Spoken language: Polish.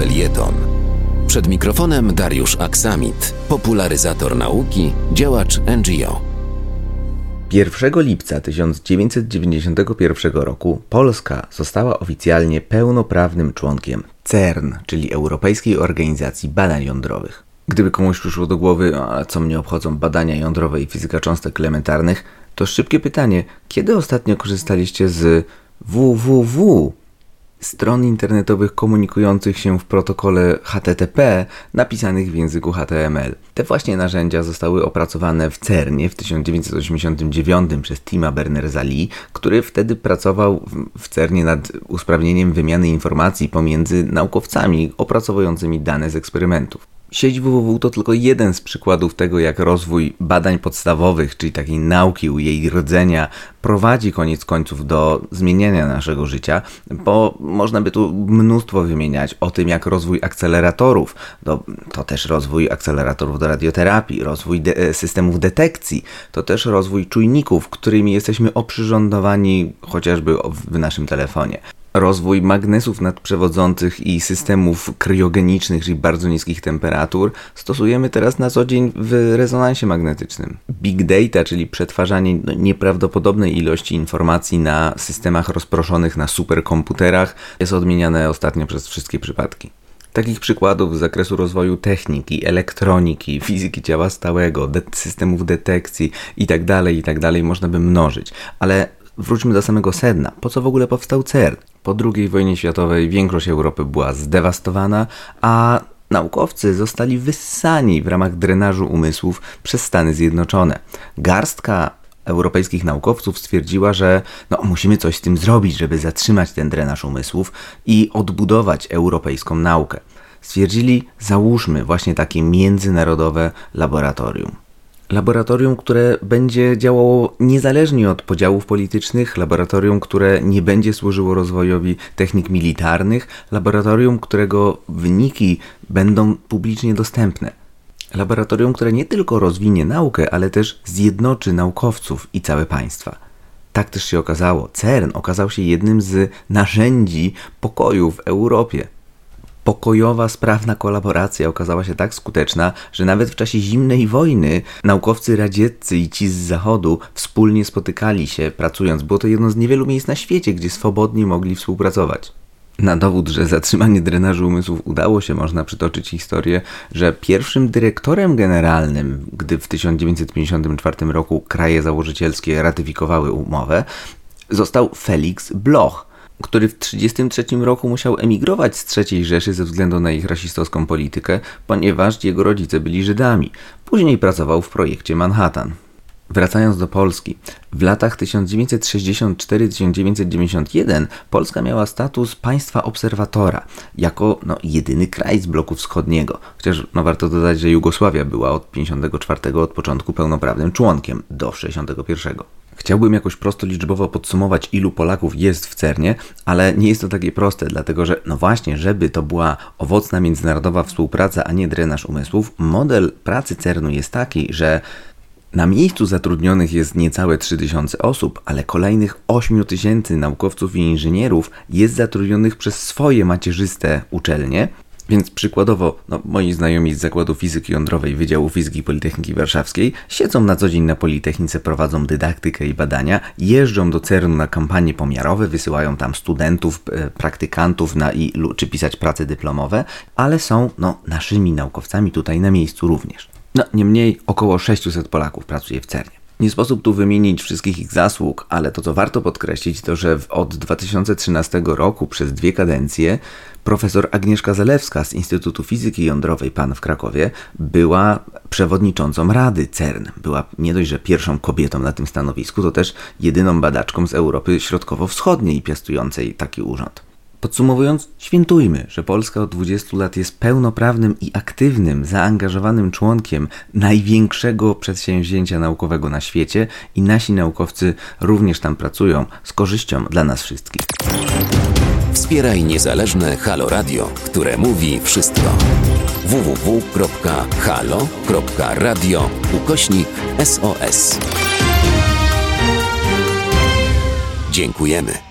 felieton. Przed mikrofonem Dariusz Aksamit, popularyzator nauki, działacz NGO. 1 lipca 1991 roku Polska została oficjalnie pełnoprawnym członkiem CERN, czyli Europejskiej Organizacji Badań Jądrowych. Gdyby komuś przyszło do głowy, a co mnie obchodzą badania jądrowe i fizyka cząstek elementarnych, to szybkie pytanie, kiedy ostatnio korzystaliście z www stron internetowych komunikujących się w protokole HTTP napisanych w języku HTML. Te właśnie narzędzia zostały opracowane w CERNie w 1989 przez Tima Berners-Lee, który wtedy pracował w CERNie nad usprawnieniem wymiany informacji pomiędzy naukowcami opracowującymi dane z eksperymentów. Sieć www to tylko jeden z przykładów tego, jak rozwój badań podstawowych, czyli takiej nauki u jej rdzenia, prowadzi koniec końców do zmieniania naszego życia, bo można by tu mnóstwo wymieniać o tym, jak rozwój akceleratorów, to, to też rozwój akceleratorów do radioterapii, rozwój de systemów detekcji, to też rozwój czujników, którymi jesteśmy oprzyrządowani chociażby w naszym telefonie rozwój magnesów nadprzewodzących i systemów kryogenicznych, czyli bardzo niskich temperatur, stosujemy teraz na co dzień w rezonansie magnetycznym. Big data, czyli przetwarzanie no, nieprawdopodobnej ilości informacji na systemach rozproszonych na superkomputerach, jest odmieniane ostatnio przez wszystkie przypadki. Takich przykładów z zakresu rozwoju techniki, elektroniki, fizyki ciała stałego, de systemów detekcji itd., tak itd. Tak można by mnożyć, ale wróćmy do samego sedna. Po co w ogóle powstał CERN? Po II wojnie światowej większość Europy była zdewastowana, a naukowcy zostali wyssani w ramach drenażu umysłów przez Stany Zjednoczone. Garstka europejskich naukowców stwierdziła, że no, musimy coś z tym zrobić, żeby zatrzymać ten drenaż umysłów i odbudować europejską naukę. Stwierdzili, załóżmy właśnie takie międzynarodowe laboratorium. Laboratorium, które będzie działało niezależnie od podziałów politycznych, laboratorium, które nie będzie służyło rozwojowi technik militarnych, laboratorium, którego wyniki będą publicznie dostępne. Laboratorium, które nie tylko rozwinie naukę, ale też zjednoczy naukowców i całe państwa. Tak też się okazało. CERN okazał się jednym z narzędzi pokoju w Europie pokojowa, sprawna kolaboracja okazała się tak skuteczna, że nawet w czasie zimnej wojny naukowcy radzieccy i ci z zachodu wspólnie spotykali się pracując. Było to jedno z niewielu miejsc na świecie, gdzie swobodnie mogli współpracować. Na dowód, że zatrzymanie drenażu umysłów udało się, można przytoczyć historię, że pierwszym dyrektorem generalnym, gdy w 1954 roku kraje założycielskie ratyfikowały umowę, został Felix Bloch, który w 1933 roku musiał emigrować z III Rzeszy ze względu na ich rasistowską politykę, ponieważ jego rodzice byli Żydami. Później pracował w projekcie Manhattan. Wracając do Polski, w latach 1964-1991 Polska miała status państwa obserwatora, jako no, jedyny kraj z bloku wschodniego. Chociaż no, warto dodać, że Jugosławia była od 1954 od początku pełnoprawnym członkiem do 1961. Chciałbym jakoś prosto liczbowo podsumować, ilu Polaków jest w CERNie, ale nie jest to takie proste, dlatego że, no właśnie, żeby to była owocna międzynarodowa współpraca, a nie drenaż umysłów, model pracy CERNu jest taki, że na miejscu zatrudnionych jest niecałe 3000 osób, ale kolejnych 8000 naukowców i inżynierów jest zatrudnionych przez swoje macierzyste uczelnie, więc przykładowo, no, moi znajomi z Zakładu Fizyki Jądrowej Wydziału Fizyki Politechniki Warszawskiej siedzą na co dzień na Politechnice, prowadzą dydaktykę i badania, jeżdżą do CERN-u na kampanie pomiarowe, wysyłają tam studentów, e, praktykantów na i, czy pisać prace dyplomowe, ale są no, naszymi naukowcami tutaj na miejscu również. No, niemniej około 600 Polaków pracuje w CERNie. Nie sposób tu wymienić wszystkich ich zasług, ale to co warto podkreślić to, że od 2013 roku przez dwie kadencje profesor Agnieszka Zalewska z Instytutu Fizyki Jądrowej PAN w Krakowie była przewodniczącą Rady CERN. Była nie dość, że pierwszą kobietą na tym stanowisku, to też jedyną badaczką z Europy Środkowo-Wschodniej piastującej taki urząd. Podsumowując, świętujmy, że Polska od 20 lat jest pełnoprawnym i aktywnym, zaangażowanym członkiem największego przedsięwzięcia naukowego na świecie i nasi naukowcy również tam pracują z korzyścią dla nas wszystkich. Wspieraj niezależne Halo Radio, które mówi wszystko. www.halo.radio ukośnik SOS. Dziękujemy.